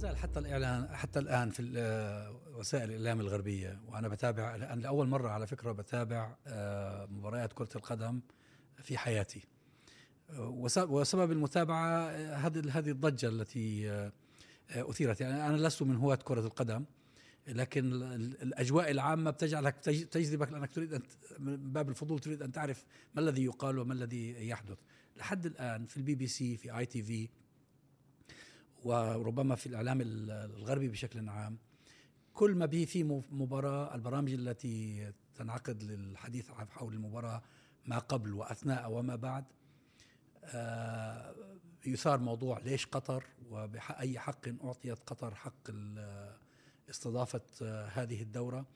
زال حتى الإعلان حتى الآن في وسائل الإعلام الغربية وأنا بتابع أنا لأول مرة على فكرة بتابع آه، مباريات كرة القدم في حياتي. وسبب المتابعة هذه هذه الضجة التي آه، أثيرت. يعني أنا لست من هواة كرة القدم لكن الأجواء العامة بتجعلك تجذبك لأنك تريد أن من باب الفضول تريد أن تعرف ما الذي يقال وما الذي يحدث. لحد الآن في البي بي سي في ITV وربما في الإعلام الغربي بشكل عام كل ما به في مباراة البرامج التي تنعقد للحديث حول المباراة ما قبل وأثناء وما بعد آه، يثار موضوع ليش قطر وبأي حق أعطيت قطر حق استضافة آه، هذه الدورة.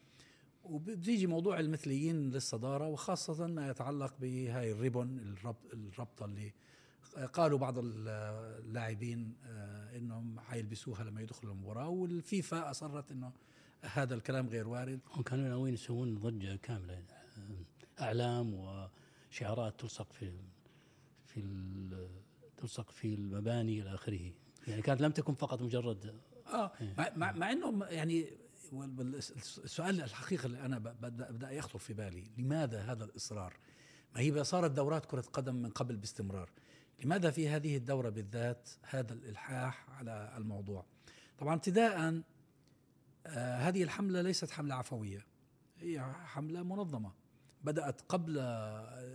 وبيجي موضوع المثليين للصدارة وخاصة ما يتعلق بهاي الـ ribbon الربطة اللي قالوا بعض اللاعبين آه، إنهم حيلبسوها لما يدخلوا المباراة والفيفا أصرت إنه هذا الكلام غير وارد. هم كانوا ناويين يسوون ضجة كاملة أعلام وشعارات تلصق في في تلصق في المباني إلى آخره. يعني كانت لم تكن فقط مجرد آه مع, مع انه يعني السؤال الحقيقة اللي أنا بدأ يخطر في بالي لماذا هذا الإصرار؟ ما هي صارت دورات كرة قدم من قبل باستمرار. لماذا في هذه الدورة بالذات هذا الإلحاح على الموضوع؟ طبعا ابتداء آه هذه الحملة ليست حملة عفوية هي حملة منظمة بدأت قبل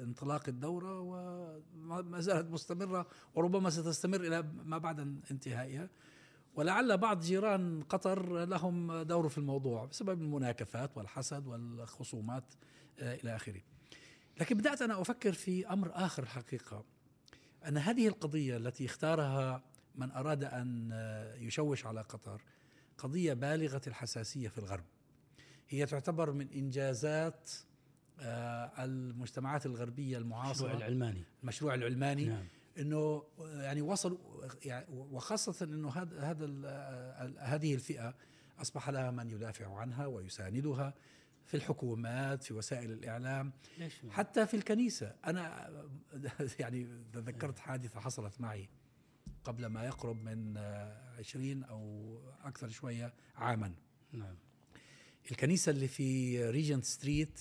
انطلاق الدورة وما زالت مستمرة وربما ستستمر إلى ما بعد انتهائها. ولعل بعض جيران قطر لهم دور في الموضوع بسبب المناكفات والحسد والخصومات آه، إلى آخره. لكن بدأت أنا أفكر في أمر آخر الحقيقة أن هذه القضية التي اختارها من أراد أن يشوش على قطر قضية بالغة الحساسية في الغرب. هي تعتبر من إنجازات آه، المجتمعات الغربية المعاصرة. المشروع العلماني. المشروع العلماني. نعم. إنه يعني وصلوا يعني وخاصة إنه هذا هذا هذه الفئة أصبح لها من يدافع عنها ويساندها. في الحكومات في وسائل الإعلام ليش حتى في الكنيسة. أنا يعني تذكرت حادثة حصلت معي قبل ما يقرب من عشرين أو أكثر شوية عاما. نعم. الكنيسة اللي في Regent Street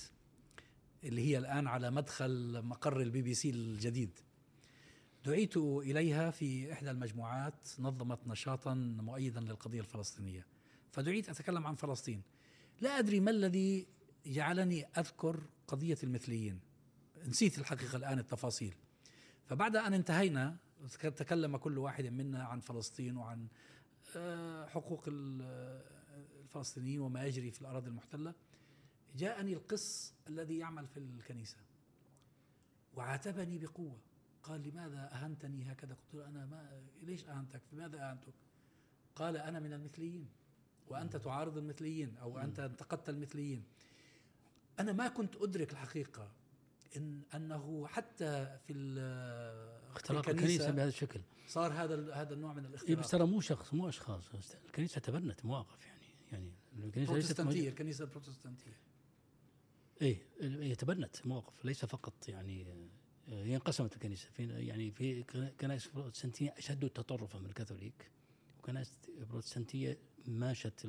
اللي هي الآن على مدخل مقر البي بي سي الجديد. دعيت إليها في إحدى المجموعات نظمت نشاطا مؤيدا للقضية الفلسطينية. فدعيت أتكلم عن فلسطين. لا أدري ما الذي جعلني أذكر قضية المثليين. نسيت الحقيقة الآن التفاصيل. فبعد أن انتهينا تكلم كل واحد منا عن فلسطين وعن آه، حقوق الفلسطينيين وما يجري في الأراضي المحتلة جاءني القس الذي يعمل في الكنيسة وعاتبني بقوة. قال لماذا أهنتني هكذا؟ قلت له أنا ما ليش أهنتك؟ لماذا أهنتك؟ قال أنا من المثليين وأنت تعارض المثليين أو أنت انتقدت المثليين. أنا ما كنت أدرك الحقيقة إن أنه حتى في اختراق الكنيسة بهذا الشكل. صار هذا هذا النوع من الاختراق. إيه بس ترى مو شخص مو أشخاص. الكنيسة تبنت مواقف يعني يعني الكنيسة البروتستانتيه الكنيسة البروتستانتيه إيه هي تبنت مواقف ليس فقط يعني هي انقسمت الكنيسة. في يعني في كنائس بروتستانتية أشد تطرفا من الكاثوليك وكنائس بروتستانتية ماشت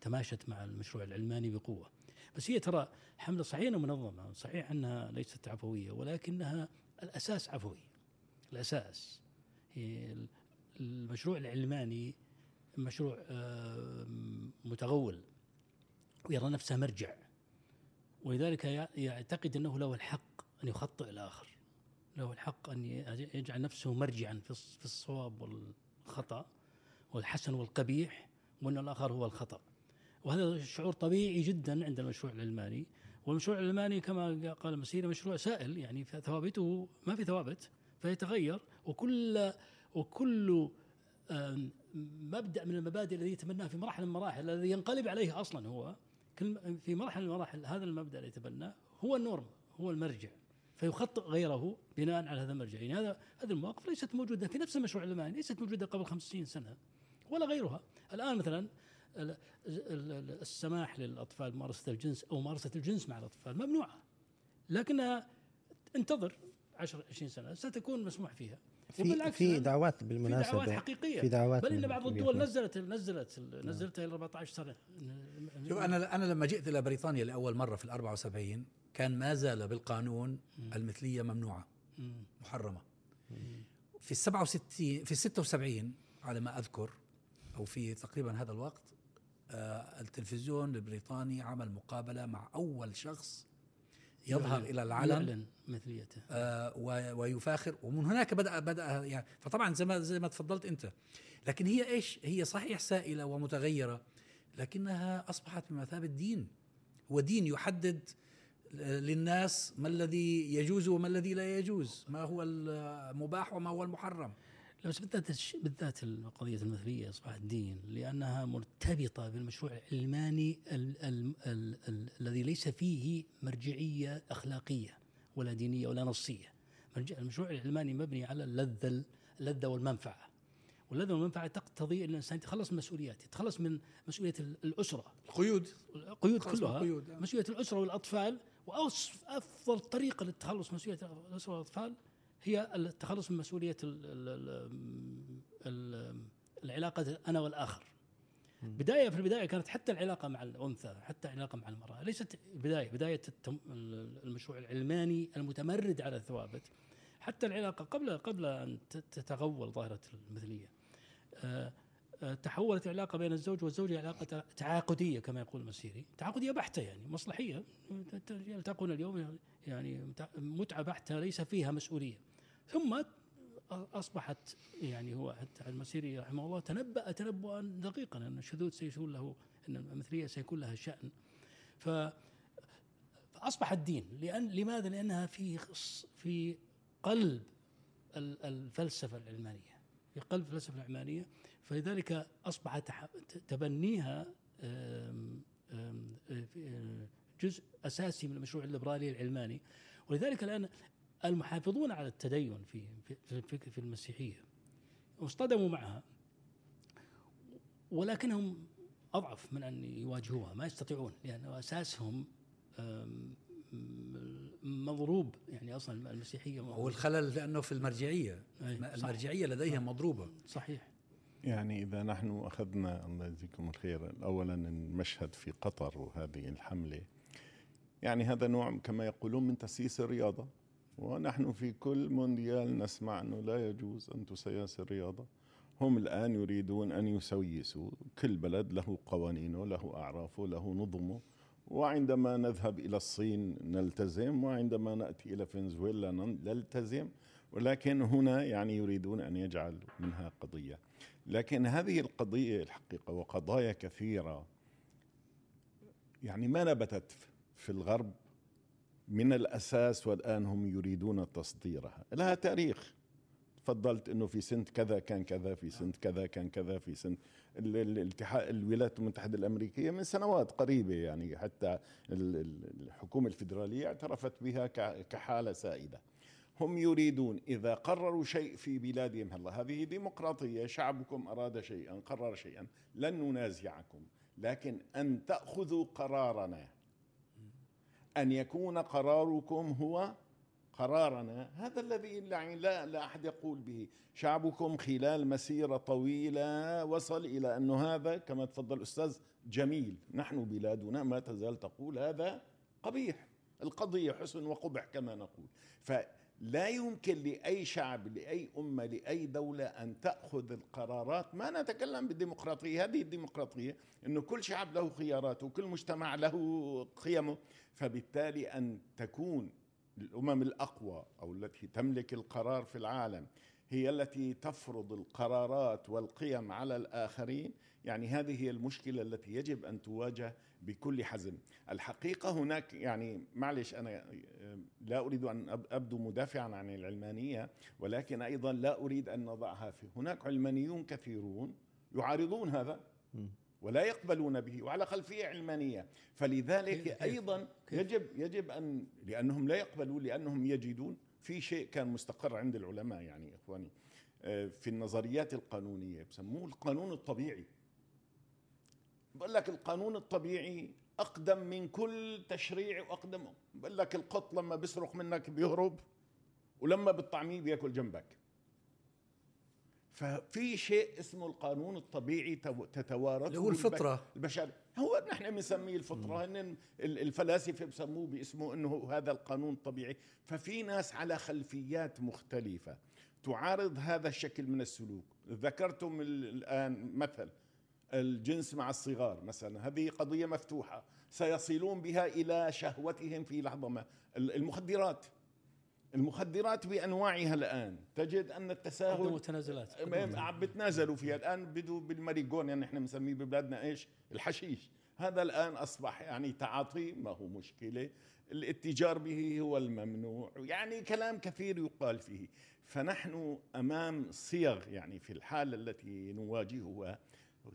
تماشت مع المشروع العلماني بقوة. بس هي ترى حملة صحيح أنها منظمة صحيح أنها ليست عفوية ولكنها الأساس عفوي الأساس. هي المشروع العلماني مشروع متغول ويرى نفسه مرجع. ولذلك يعتقد أنه له الحق أن يخطئ الآخر له الحق أن يجعل نفسه مرجعا في الصواب والخطأ والحسن والقبيح وأن الآخر هو الخطأ. وهذا شعور طبيعي جدا عند المشروع العلماني والمشروع العلماني كما قال مسيرة مشروع سائل يعني ثوابته ما في ثوابت فيتغير. وكل وكل مبدأ من المبادئ الذي يتبناه في مراحل من المراحل الذي ينقلب عليه أصلا هو في مرحلة من المراحل هذا المبدأ الذي يتبناه هو النورم هو المرجع. فيخطئ غيره بناء على هذا المرجع. يعني هذا هذه المواقف ليست موجودة في نفس المشروع العلماني ليست موجودة قبل 50 سنة ولا غيرها. الآن مثلا السماح للأطفال بممارسه الجنس أو ممارسة الجنس مع الأطفال ممنوعة. لكنها انتظر 10 20 سنة ستكون مسموح فيها. في في دعوات بالمناسبة. في دعوات حقيقية. في دعوات بل إن بعض الدول نزلت نزلت نزلتها إلى 14 سنة. شوف أنا أنا لما جئت إلى بريطانيا لأول مرة في ال 74 كان ما زال بالقانون المثلية ممنوعة محرمة. في ال 67 في ال 76 على ما أذكر أو في تقريبا هذا الوقت التلفزيون البريطاني عمل مقابلة مع أول شخص يظهر إلى العلن يعلن مثليته. آه ويفاخر. ومن هناك بدا بدأ يعني فطبعا زي ما زي ما تفضلت أنت. لكن هي إيش؟ هي صحيح سائلة ومتغيرة لكنها أصبحت بمثابه دين هو دين يحدد للناس ما الذي يجوز وما الذي لا يجوز ما هو المباح وما هو المحرم. بس بالذات بالذات قضية المثلية اصبحت دين لأنها مرتبطة بالمشروع العلماني الذي ليس فيه مرجعية أخلاقية ولا دينية ولا نصية. المشروع العلماني مبني على اللذه اللذه والمنفعة. واللذه والمنفعة تقتضي إن الإنسان يتخلص من مسؤولياته، يتخلص من مسؤولية الأسرة. القيود القيود كلها القيود. مسؤولية الأسرة والأطفال وافضل طريقة للتخلص من مسؤولية الأسرة والأطفال هي التخلص من مسؤولية العلاقة أنا والآخر. بداية في البداية كانت حتى العلاقة مع الأنثى حتى العلاقة مع المرأة ليست بداية بداية المشروع العلماني المتمرد على الثوابت. حتى العلاقة قبل قبل أن تتغول ظاهرة المثلية. آه، تحولت العلاقة بين الزوج والزوجة علاقة تعاقدية كما يقول المسيري. تعاقدية بحتة يعني مصلحية. يلتقون اليوم يعني متعة بحتة ليس فيها مسؤولية. ثم أصبحت يعني هو حتى المسيري رحمه الله تنبأ تنبؤا دقيقا أن الشذوذ سيكون له أن المثلية سيكون لها شأن فأصبح الدين. لأن لماذا؟ لأنها في في قلب الفلسفة العلمانية. في قلب الفلسفة العلمانية فلذلك أصبح تبنيها جزء أساسي من المشروع الليبرالي العلماني. ولذلك الآن المحافظون على التدين في في في المسيحية اصطدموا معها ولكنهم أضعف من أن يواجهوها ما يستطيعون لأن أساسهم مضروب يعني أصلا المسيحية هو الخلل لأنه في المرجعية المرجعية لديهم مضروبة. صحيح. يعني إذا نحن أخذنا الله يجزيكم الخير. أولا المشهد في قطر وهذه الحملة. يعني هذا نوع كما يقولون من تسييس الرياضة. ونحن في كل مونديال نسمع أنه لا يجوز أن تسيس الرياضة. هم الآن يريدون أن يسويسوا. كل بلد له قوانينه له أعرافه له نظمه. وعندما نذهب إلى الصين نلتزم وعندما نأتي إلى فنزويلا نلتزم. ولكن هنا يعني يريدون أن يجعلوا منها قضية. لكن هذه القضية الحقيقة وقضايا كثيرة يعني ما نبتت في الغرب من الأساس والآن هم يريدون تصديرها. لها تاريخ. تفضلت إنه في سنه كذا كان كذا في سنه كذا كان كذا في سنه الاتحاد الولايات المتحدة الأمريكية من سنوات قريبة يعني حتى الحكومة الفدراليه اعترفت بها كحالة سائدة. هم يريدون إذا قرروا شيء في بلادهم هلا هذه ديمقراطية شعبكم أراد شيئا قرر شيئا لن ننازعكم. لكن أن تأخذوا قرارنا أن يكون قراركم هو قرارنا هذا الذي لا لا أحد يقول به. شعبكم خلال مسيرة طويلة وصل إلى انه هذا كما تفضل الأستاذ جميل. نحن بلادنا ما تزال تقول هذا قبيح. القضية حسن وقبح كما نقول. ف لا يمكن لأي شعب لأي أمة لأي دولة أن تأخذ القرارات. ما نتكلم بالديمقراطية هذه الديمقراطية إنه كل شعب له خياراته وكل مجتمع له قيمه. فبالتالي أن تكون الأمم الأقوى أو التي تملك القرار في العالم هي التي تفرض القرارات والقيم على الآخرين. يعني هذه هي المشكلة التي يجب أن تواجه بكل حزم. الحقيقة هناك يعني معلش أنا لا أريد أن أبدو مدافعا عن العلمانية ولكن أيضا لا أريد أن نضعها في هناك علمانيون كثيرون يعارضون هذا ولا يقبلون به وعلى خلفيه علمانية. فلذلك أيضا يجب يجب أن لأنهم لا يقبلون لأنهم يجدون في شيء كان مستقر عند العلماء يعني إخواني آه، في النظريات القانونية بسموه القانون الطبيعي. بقول لك القانون الطبيعي أقدم من كل تشريع واقدم بقول لك القط لما بيسرق منك بيهرب ولما بالطعمية بياكل جنبك. ففي شيء اسمه القانون الطبيعي تتوارث اللي هو الفطرة. البشر هو نحن بنسميه الفطرة. هن الفلاسفة بسموه باسمه إنه هذا القانون الطبيعي. ففي ناس على خلفيات مختلفة تعارض هذا الشكل من السلوك. ذكرتم الآن مثل الجنس مع الصغار مثلا. هذه قضية مفتوحة. سيصلون بها إلى شهوتهم في لحظة ما. المخدرات. المخدرات بأنواعها الآن. تجد أن التساهل متنازلات. بتنازلوا فيها. الآن بدوا بالماريجون يعني إحنا بنسميه ببلادنا إيش؟ الحشيش. هذا الآن أصبح يعني تعاطي ما هو مشكلة. الاتجار به هو الممنوع. يعني كلام كثير يقال فيه. فنحن أمام صيغ يعني في الحالة التي نواجهها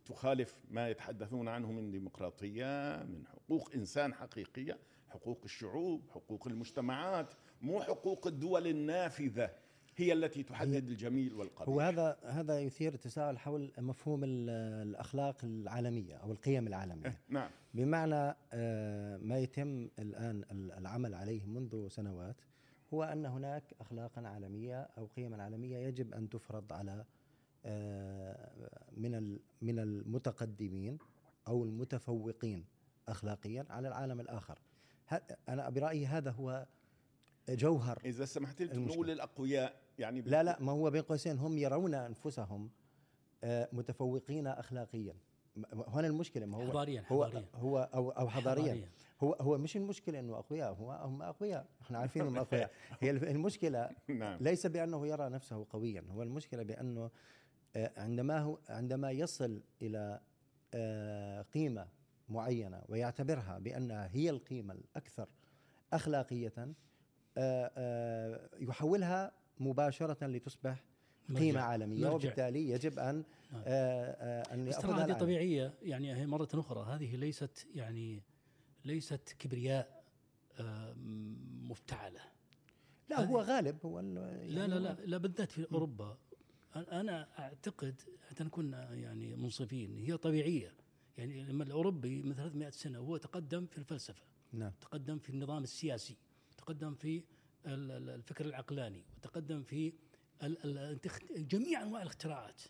تخالف ما يتحدثون عنه من ديمقراطية من حقوق إنسان حقيقية حقوق الشعوب حقوق المجتمعات مو حقوق الدول النافذة هي التي تحدد الجميل والقبيح. هو هذا هذا يثير تساؤل حول مفهوم الأخلاق العالمية أو القيم العالمية. إيه، نعم. بمعنى آه، ما يتم الآن العمل عليه منذ سنوات هو أن هناك اخلاقا عالمية أو قيما عالمية يجب أن تفرض على من من المتقدمين أو المتفوقين اخلاقيا على العالم الآخر. أنا برأيي هذا هو جوهر إذا سمحت لي نقول الاقوياء يعني لا لا ما هو بين قوسين هم يرون أنفسهم آه، متفوقين اخلاقيا. هنا المشكلة ما هو حضاريا هو حضاريا. هو أو أو حضاريا. حضاريا. هو هو مش المشكلة إنه أقوياء هو هم أقوياء. إحنا عارفين انهم أقوياء. هي المشكلة نعم. ليس بأنه يرى نفسه قويا. هو المشكلة بأنه آه، عندما هو عندما يصل إلى آه، قيمة معينة ويعتبرها بانها هي القيمة الأكثر أخلاقية آه، يحولها مباشرة لتصبح قيمة عالمية مرجع. وبالتالي يجب أن أن بس ترى هذه طبيعية يعني هي مرة أخرى. هذه ليست يعني ليست كبرياء مفتعلة لا هو غالب هو يعني لا لا لا لا بالذات في أوروبا. أنا أعتقد حتى نكون يعني منصفين. هي طبيعية. يعني لما الأوروبي من 300 سنة هو تقدم في الفلسفة نعم. تقدم في النظام السياسي تقدم في الفكر العقلاني وتقدم في جميع أنواع الاختراعات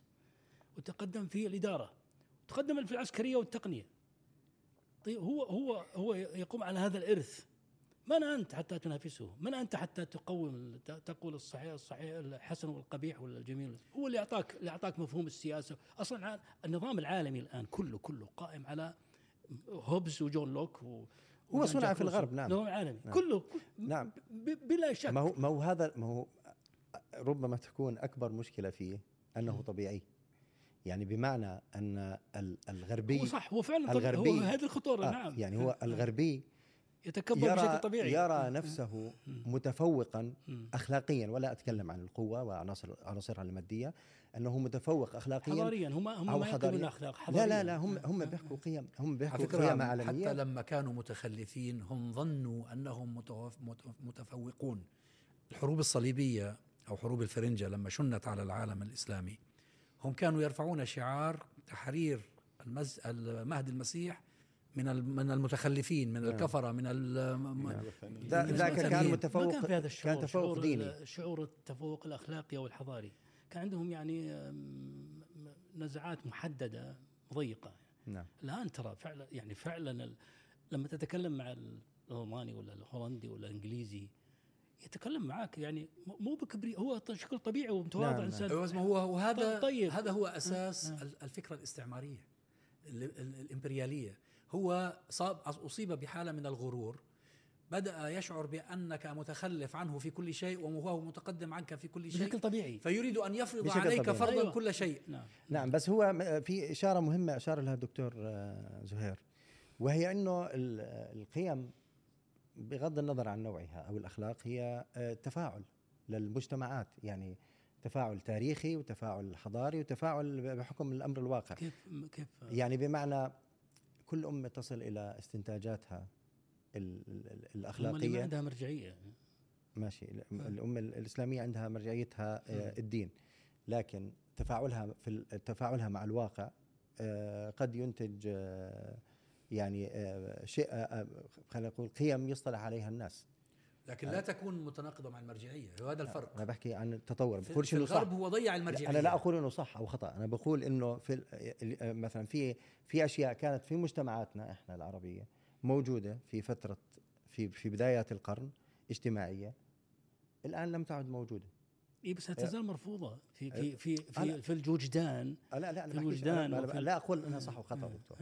وتقدم في الإدارة تقدم في العسكرية والتقنية. طيب هو هو هو يقوم على هذا الإرث. من أنت حتى تنافسه؟ من أنت حتى تقوم تقول الصحيح الصحيح الحسن والقبيح ولا الجميل هو اللي أعطاك اللي أعطاك مفهوم السياسة. أصلا النظام العالمي الآن كله كله قائم على هوبز وجون لوك و هو صنع في الغرب نعم. نظام عالمي. نعم. كله نعم. بلا شك. ما هو ما هو هذا ما هو ربما تكون أكبر مشكلة فيه أنه طبيعي. يعني بمعنى أن الغربي هو صح هو فعلا الغربي هو هذه الخطورة آه نعم. يعني هو الغربي يتكبر يرى بشكل طبيعي. يرى نفسه متفوقا اخلاقيا ولا أتكلم عن القوة وعناصر عناصرها المادية أنه متفوق اخلاقيا حضاريا هم هم ما يحكمون الاخلاق لا لا لا هم هم بيحكوا قيم هم بيحكوا قيم عالمية. حتى لما كانوا متخلفين هم ظنوا أنهم متفوقون. الحروب الصليبية أو حروب الفرنجة لما شنت على العالم الإسلامي هم كانوا يرفعون شعار تحرير المهد المسيح من من المتخلفين من نعم. الكفرة من ذاك كان متفوق كان في هذا الشعور؟ كان تفوق شعور ديني. شعور التفوق الأخلاقي أو الحضاري. كان عندهم يعني نزعات محددة ضيقة. نعم. الآن ترى فعلا يعني فعلا لما تتكلم مع الالماني ولا الهولندي ولا الإنجليزي يتكلم معك يعني مو بكبري هو شكل طبيعي ومتواضع نعم إنسان. نعم. هو وهذا طيب. هذا هو أساس نعم. الفكرة الاستعمارية الإمبريالية. هو صاب أصيب بحالة من الغرور. بدأ يشعر بأنك متخلف عنه في كل شيء وهو متقدم عنك في كل شيء. بشكل طبيعي. فيريد أن يفرض عليك طبيعي. فرضا أيوة. كل شيء. نعم. نعم. بس هو في إشارة مهمة أشار لها الدكتور آه، زهير وهي أنه القيم بغض النظر عن نوعها أو الأخلاق هي آه، تفاعل للمجتمعات. يعني تفاعل تاريخي وتفاعل حضاري وتفاعل بحكم الأمر الواقع. كيف كيف؟ يعني بمعنى كل أمة تصل إلى استنتاجاتها الأخلاقية. اللي عندها مرجعية. ماشي. الأمة الإسلامية عندها مرجعيتها آه، الدين. لكن تفاعلها في تفاعلها مع الواقع آه، قد ينتج آه، يعني شيء خلينا نقول قيم يصطلح عليها الناس. لكن لا تكون متناقضة مع المرجعية. وهذا الفرق. أنا بحكي عن التطور. بقول في الغرب صح. هو ضيع المرجعية. أنا لا أقول إنه صح أو خطأ. أنا بقول إنه في مثلا في في أشياء كانت في مجتمعاتنا إحنا العربية موجودة في فتره في في بدايات القرن اجتماعية الآن لم تعد موجودة. اي بس تزال مرفوضة. في في في في, في الوجدان لا لا في الوجدان أنا لا أقول إنها صح وخطأ دكتور.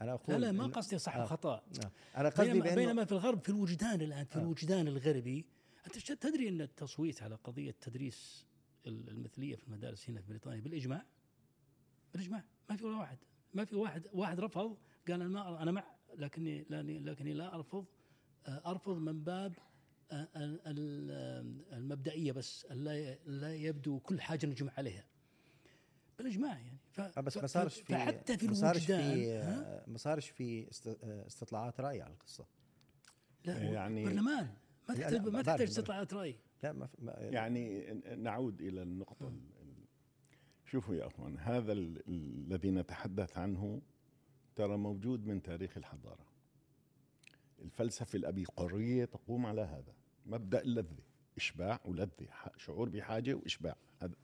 أنا أقول لا لا ما قصدي صح آه. وخطا آه. أنا قصدي بينما, بينما في الغرب في الوجدان الآن في آه. الوجدان الغربي أنت تدري أن التصويت على قضية تدريس المثلية في المدارس هنا في بريطانيا بالإجماع؟ بالإجماع. ما في ولا واحد. ما في واحد واحد رفض قال أنا ما أنا مع لكني لكني لا أرفض آه، أرفض من باب آه، المبدئية بس لا لا يبدو كل حاجة نجمع عليها. بالإجماع يعني. ف... آه، بس ما صارش في فحتى في الوجدان في ما صارش في استطلاعات رأي على القصة. لا يعني برلمان. ما تحتاج ما تحتاج استطلاعات رأي. لا ما ما يعني نعود إلى النقطة شوفوا يا أخوان هذا الذي نتحدث عنه ترى موجود من تاريخ الحضارة. الفلسفة الابيقوريه تقوم على هذا. مبدأ اللذه إشباع ولذه شعور بحاجة وإشباع.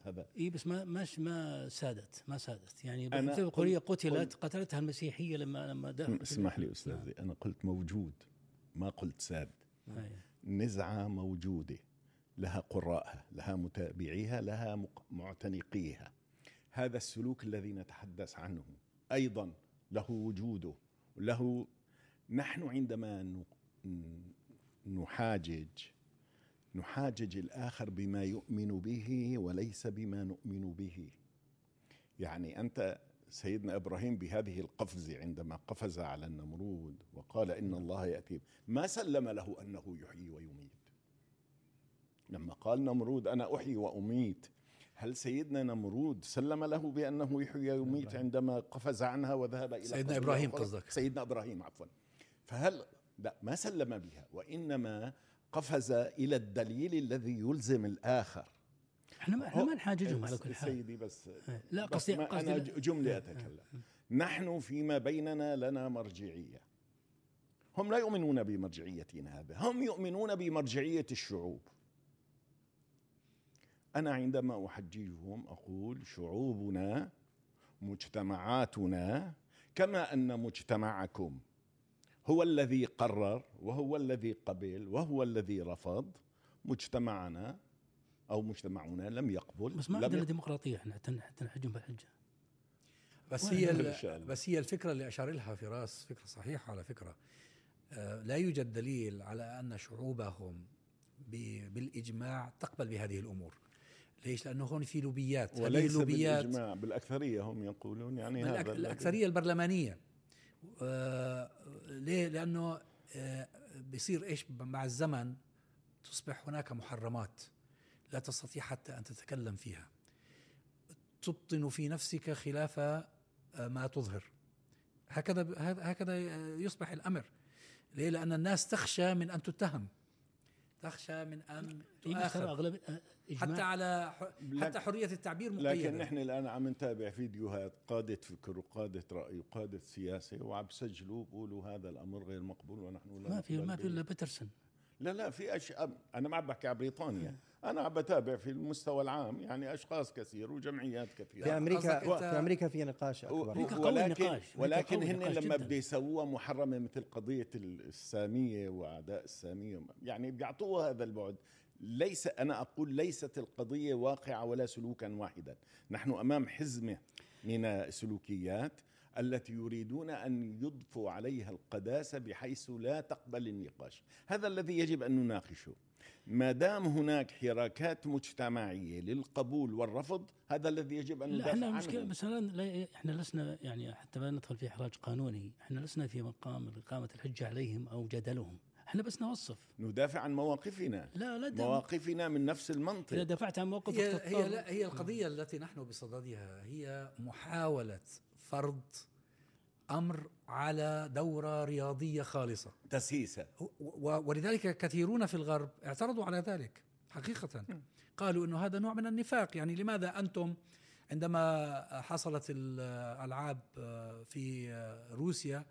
هذا إي بس ما ماش ما سادت ما سادت. يعني الابيقوريه قتلت قتلتها المسيحية لما لما اسمح لي أستاذي نعم. أنا قلت موجود ما قلت ساد. نزعة موجودة لها قرائها لها متابعيها لها معتنقيها. هذا السلوك الذي نتحدث عنه. أيضا له وجوده له نحن عندما نحاجج نحاجج الآخر بما يؤمن به وليس بما نؤمن به. يعني أنت سيدنا إبراهيم بهذه القفزه عندما قفز على النمرود وقال إن الله يأتي ما سلم له أنه يحيي ويميت؟ لما قال نمرود أنا أحيي وأميت هل سيدنا نمرود سلم له بأنه يحيي ويميت عندما قفز عنها وذهب إلى سيدنا إبراهيم قصدك. سيدنا إبراهيم عفوا. فهل لا ما سلم بها وإنما قفز إلى الدليل الذي يلزم الآخر. إحنا ما إحنا ما نحاججهم على كل حال. سيدي بس إيه، لا قصدي أنا جملة إيه، أتكلم. إيه، نحن فيما بيننا لنا مرجعية. هم لا يؤمنون بمرجعيتنا هذا هم يؤمنون بمرجعية الشعوب. أنا عندما أحججهم أقول شعوبنا مجتمعاتنا كما أن مجتمعكم هو الذي قرر وهو الذي قبل وهو الذي رفض مجتمعنا أو مجتمعنا لم يقبل بس ما عندنا ديمقراطية إحنا حتى نحجم بالحجه بس هي بس هي الفكرة اللي أشار لها فراس فكرة صحيحة على فكرة. آه لا يوجد دليل على أن شعوبهم بالإجماع تقبل بهذه الأمور. ليش؟ لأنه هون في لوبيات. وليس اللوبيات بالإجماع بالأكثرية هم يقولون يعني هذا الأكثرية البرلمانية. ليه؟ لأنه آه بيصير إيش؟ مع الزمن تصبح هناك محرمات لا تستطيع حتى أن تتكلم فيها. تبطن في نفسك خلاف آه ما تظهر. هكذا هكذا يصبح الأمر. ليه؟ لأن الناس تخشى من أن تتهم. تخشى من ان تؤاخذ أغلب حتى على حتى حرية التعبير مقيدة. لكن نحن الآن عم نتابع فيديوهات قادة فكر وقادة رأي وقادة سياسة وعم بسجلوا بقولوا هذا الأمر غير مقبول ونحن لا ما في ما في إلا بيترسون. لا لا في أشياء أنا ما عم بحكي على بريطانيا. أنا عم بتابع في المستوى العام يعني أشخاص كثير وجمعيات كثيرة. في أمريكا في أمريكا في نقاش أكبر. ولكن نقاش. ولكن هن لما بده يسووها محرمة مثل قضية السامية وأعداء السامية يعني بيعطوها هذا البعد. ليس أنا أقول ليست القضية واقعة ولا سلوكا واحدا. نحن أمام حزمة من السلوكيات التي يريدون أن يضفوا عليها القداسة بحيث لا تقبل النقاش. هذا الذي يجب أن نناقشه. ما دام هناك حراكات مجتمعية للقبول والرفض هذا الذي يجب أن ندافع إحنا المشكلة مثلا لا إحنا لسنا يعني حتى لا ندخل في إحراج قانوني إحنا لسنا في مقام إقامة الحجة عليهم أو جدلهم. إحنا بس نوصف. ندافع عن مواقفنا. لا لا مواقفنا من نفس المنطق. إذا دفعت عن موقف هي هي, لا هي القضية التي نحن بصددها هي محاولة فرض أمر على دورة رياضية خالصة. تسييسه ولذلك كثيرون في الغرب اعترضوا على ذلك حقيقة. قالوا إنه هذا نوع من النفاق. يعني لماذا أنتم عندما حصلت الألعاب في روسيا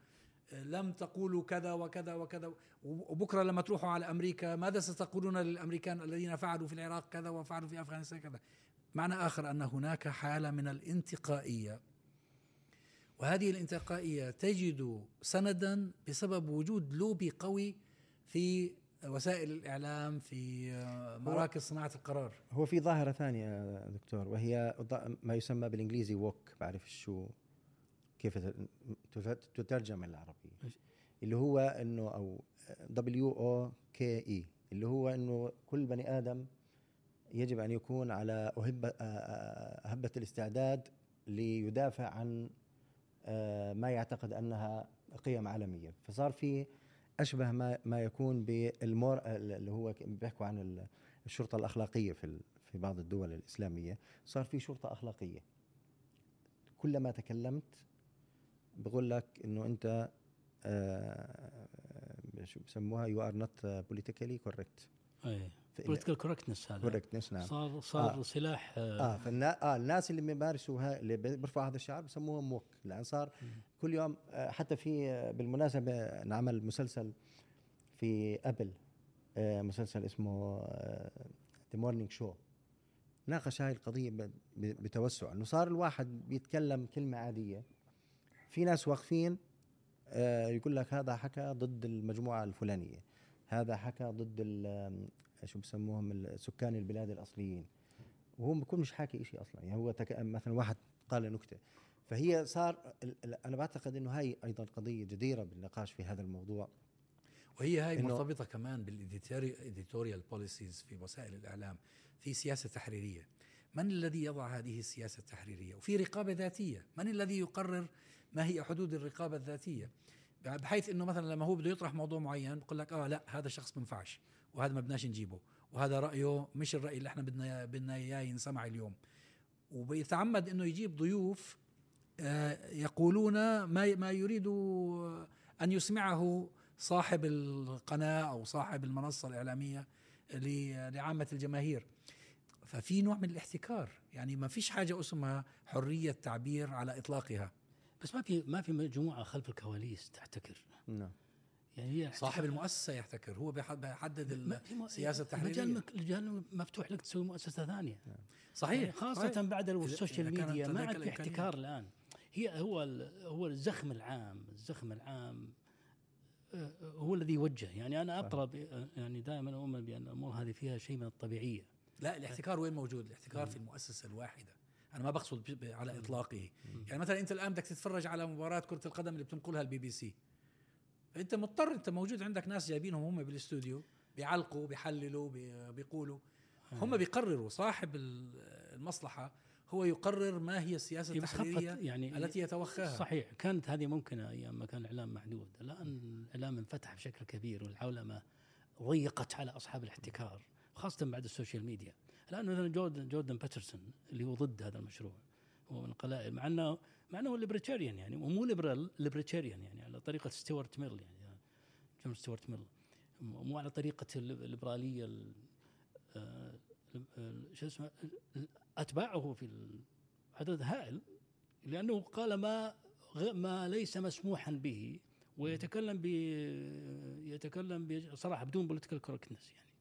لم تقولوا كذا وكذا وكذا وبكرة لما تروحوا على أمريكا ماذا ستقولون للأمريكان الذين فعلوا في العراق كذا وفعلوا في أفغانستان كذا؟ معنى آخر أن هناك حالة من الانتقائية. وهذه الانتقائية تجد سندا بسبب وجود لوبي قوي في وسائل الإعلام في مراكز صناعة القرار. هو في ظاهرة ثانية دكتور وهي ما يسمى بالإنجليزي woke بعرف شو كيف تترجم العربي اللي هو إنه أو دبليو أو كي اي اللي هو إنه كل بني آدم يجب أن يكون على أهبة, أهبة الاستعداد ليدافع عن ما يعتقد أنها قيم عالمية. فصار في أشبه ما ما يكون بال moral اللي هو بيحكوا عن الشرطة الأخلاقية في في بعض الدول الإسلامية. صار في شرطة أخلاقية. كلما تكلمت بقول لك إنه أنت آه شو بسموها you are not politically correct political correctness هذا. correctness نعم. صار صار آه. سلاح آه, آه. فالنا آه الناس اللي بيمارسوا اللي بيرفعوا هذا الشعار بسموهم woke لأن صار كل يوم آه حتى في آه بالمناسبة نعمل مسلسل في Apple آه مسلسل اسمه The Morning Show ناقش هاي القضية بتوسع إنه صار الواحد بيتكلم كلمة عادية. في ناس واقفين آه يقول لك هذا حكى ضد المجموعة الفلانية. هذا حكى ضد شو بسموهم سكان البلاد الأصليين. وهو بيكون مش حاكي شيء أصلا. يعني هو تك... مثلا واحد قال نكتة. فهي صار أنا بعتقد إنه هاي أيضا قضية جديرة بالنقاش في هذا الموضوع. وهي هاي مرتبطة كمان بالاديتوريال بوليسيز في وسائل الإعلام في سياسة تحريرية. من الذي يضع هذه السياسة التحريرية؟ وفي رقابة ذاتية. من الذي يقرر ما هي حدود الرقابة الذاتية؟ بحيث إنه مثلا لما هو بده يطرح موضوع معين بقول لك آه لا هذا شخص بنفعش وهذا ما بدناش نجيبه وهذا رأيه مش الرأي اللي إحنا بدنا بدنا إياه ينسمع اليوم. وبيتعمد إنه يجيب ضيوف يقولون ما ما يريد أن يسمعه صاحب القناة أو صاحب المنصة الإعلامية لعامة الجماهير. ففي نوع من الاحتكار يعني ما فيش حاجة اسمها حرية تعبير على إطلاقها. بس ما في ما في مجموعة خلف الكواليس تحتكر. نعم. يعني هي صاحب المؤسسة يحتكر هو بيحدد السياسة التحريرية. المجال مفتوح لك تسوي مؤسسة ثانية. نعم. صحيح. يعني خاصة صحيح. بعد ال social media ما عاد في احتكار الآن. هي هو هو الزخم العام الزخم العام هو الذي يوجه. يعني أنا اطلب يعني دائما أؤمن بأن الأمور هذه فيها شيء من الطبيعية. لا الاحتكار وين موجود؟ الاحتكار في المؤسسة الواحدة. أنا ما بقصد على إطلاقه. يعني مثلا أنت الآن بدك تتفرج على مباراة كرة القدم اللي بتنقلها البي بي سي. أنت مضطر أنت موجود عندك ناس جايبينهم هم بالاستوديو بيعلقوا بيحللوا بيقولوا. هم بيقرروا. صاحب المصلحة هو يقرر ما هي السياسة التحريريه يعني التي يتوخاها. صحيح. كانت هذه ممكنة أيام ما كان الاعلام محدود. الآن الإعلام انفتح بشكل كبير والعولمة ضيقت على أصحاب الاحتكار خاصة بعد ال social media. الآن مثلا جوردن جوردن بيترسون اللي هو ضد هذا المشروع هو من القلائل مع إنه مع إنه libertarian يعني ومو liberal libertarian يعني على طريقة ستيوارت ميل يعني جون ستيوارت ميل مو على طريقة الليبراليه شو اسمه أتباعه في عدد هائل لأنه قال ما ما ليس مسموحا به ويتكلم ب يتكلم بصراحه بدون political correctness يعني.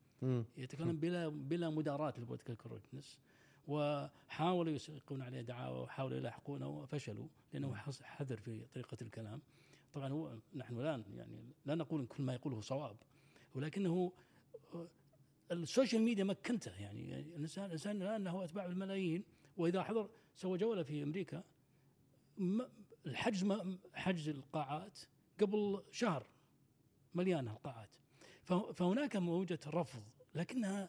يتكلم بلا بلا مداراة لل political correctness وحاولوا يسيقون عليه دعاوى وحاولوا يلاحقونه وفشلوا لأنه حذر في طريقة الكلام. طبعا هو نحن الآن يعني لا نقول إن كل ما يقوله صواب ولكنه السوشيال ميديا مكنته يعني الإنسان الإنسان الآن له أتباع بالملايين وإذا حضر سوى جولة في أمريكا الحجز حجز القاعات قبل شهر مليانة القاعات. فهناك موجة رفض لكنها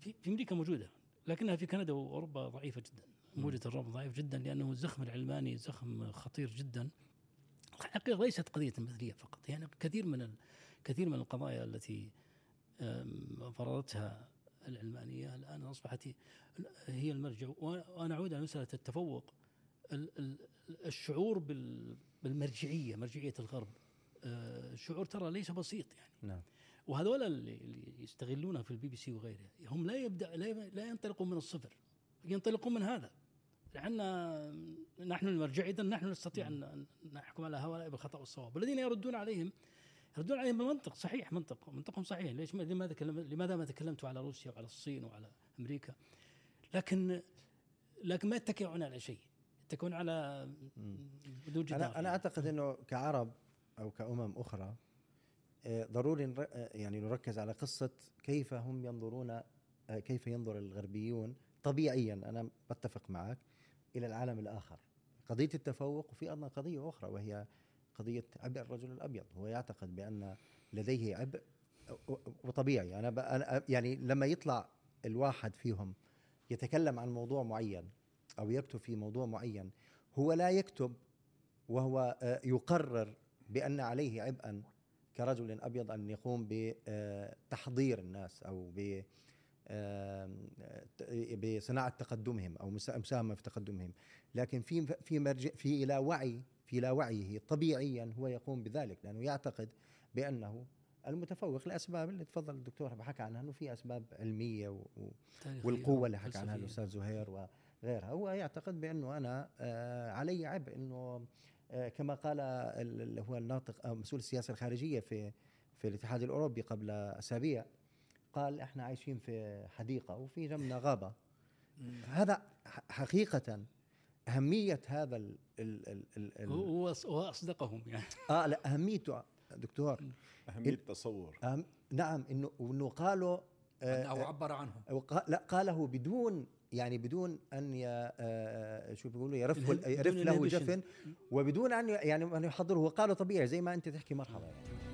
في, في أمريكا موجودة لكنها في كندا وأوروبا ضعيفة جدا. موجة الرفض ضعيف جدا لأنه الزخم العلماني زخم خطير جدا. الحقيقة ليست قضية المثليه فقط يعني كثير من كثير من القضايا التي فرضتها العلمانية الآن أصبحت هي المرجع. وأنا أعود على مسألة التفوق الشعور بالمرجعية مرجعية الغرب. الشعور ترى ليس بسيط يعني. نعم. وهذول اللي يستغلونها في البي بي سي وغيره هم لا يبدأ لا ينطلقون من الصفر ينطلقون من هذا. عندنا نحن المرجع اذا نحن نستطيع أن نحكم على هؤلاء بالخطأ والصواب. والذين يردون عليهم يردون عليهم بالمنطق صحيح منطق منطقهم صحيح. ليش؟ لماذا لماذا ما تكلمتوا على روسيا وعلى الصين وعلى أمريكا؟ لكن لكن ما يتكئون على شيء يتكئون على بدون أنا أنا أعتقد إنه كعرب أو كأمم أخرى آه، ضروري آه، يعني نركز على قصة كيف هم ينظرون آه، كيف ينظر الغربيون طبيعيا أنا بتفق معك إلى العالم الآخر. قضية التفوق وفي أيضا قضية أخرى وهي قضية عبء الرجل الأبيض. هو يعتقد بأن لديه عبء وطبيعي. أنا يعني لما يطلع الواحد فيهم يتكلم عن موضوع معين أو يكتب في موضوع معين هو لا يكتب وهو آه، يقرر بأن عليه عبئا كرجل أبيض أن يقوم بتحضير الناس أو ب بصناعة تقدمهم أو مساهمة في تقدمهم. لكن في في مرجع في إلى وعي في لا وعيه طبيعيا هو يقوم بذلك لأنه يعتقد بأنه المتفوق لأسباب اللي تفضل الدكتور حكى عنها إنه في أسباب علمية و... والقوة اللي حكى عنها الأستاذ زهير وغيرها. هو يعتقد بأنه أنا آه علي عبء إنه آه كما قال اللي هو الناطق أو مسؤول السياسة الخارجية في في الاتحاد الأوروبي قبل أسابيع قال إحنا عايشين في حديقة وفي جنبنا غابه هذا حقيقة أهمية هذا ال ال ال ال هو هو أصدقهم يعني. آه لا اهميته دكتور. أهمية التصور. أهم نعم إنه إنه قالوا آه أو عبر عنه لا قاله بدون يعني بدون أن آه،, آه شو بيقولوا يرف يرف له جفن وبدون أن يعني أن يحضره. وقالوا طبيعي زي ما أنت تحكي مرحبا. يعني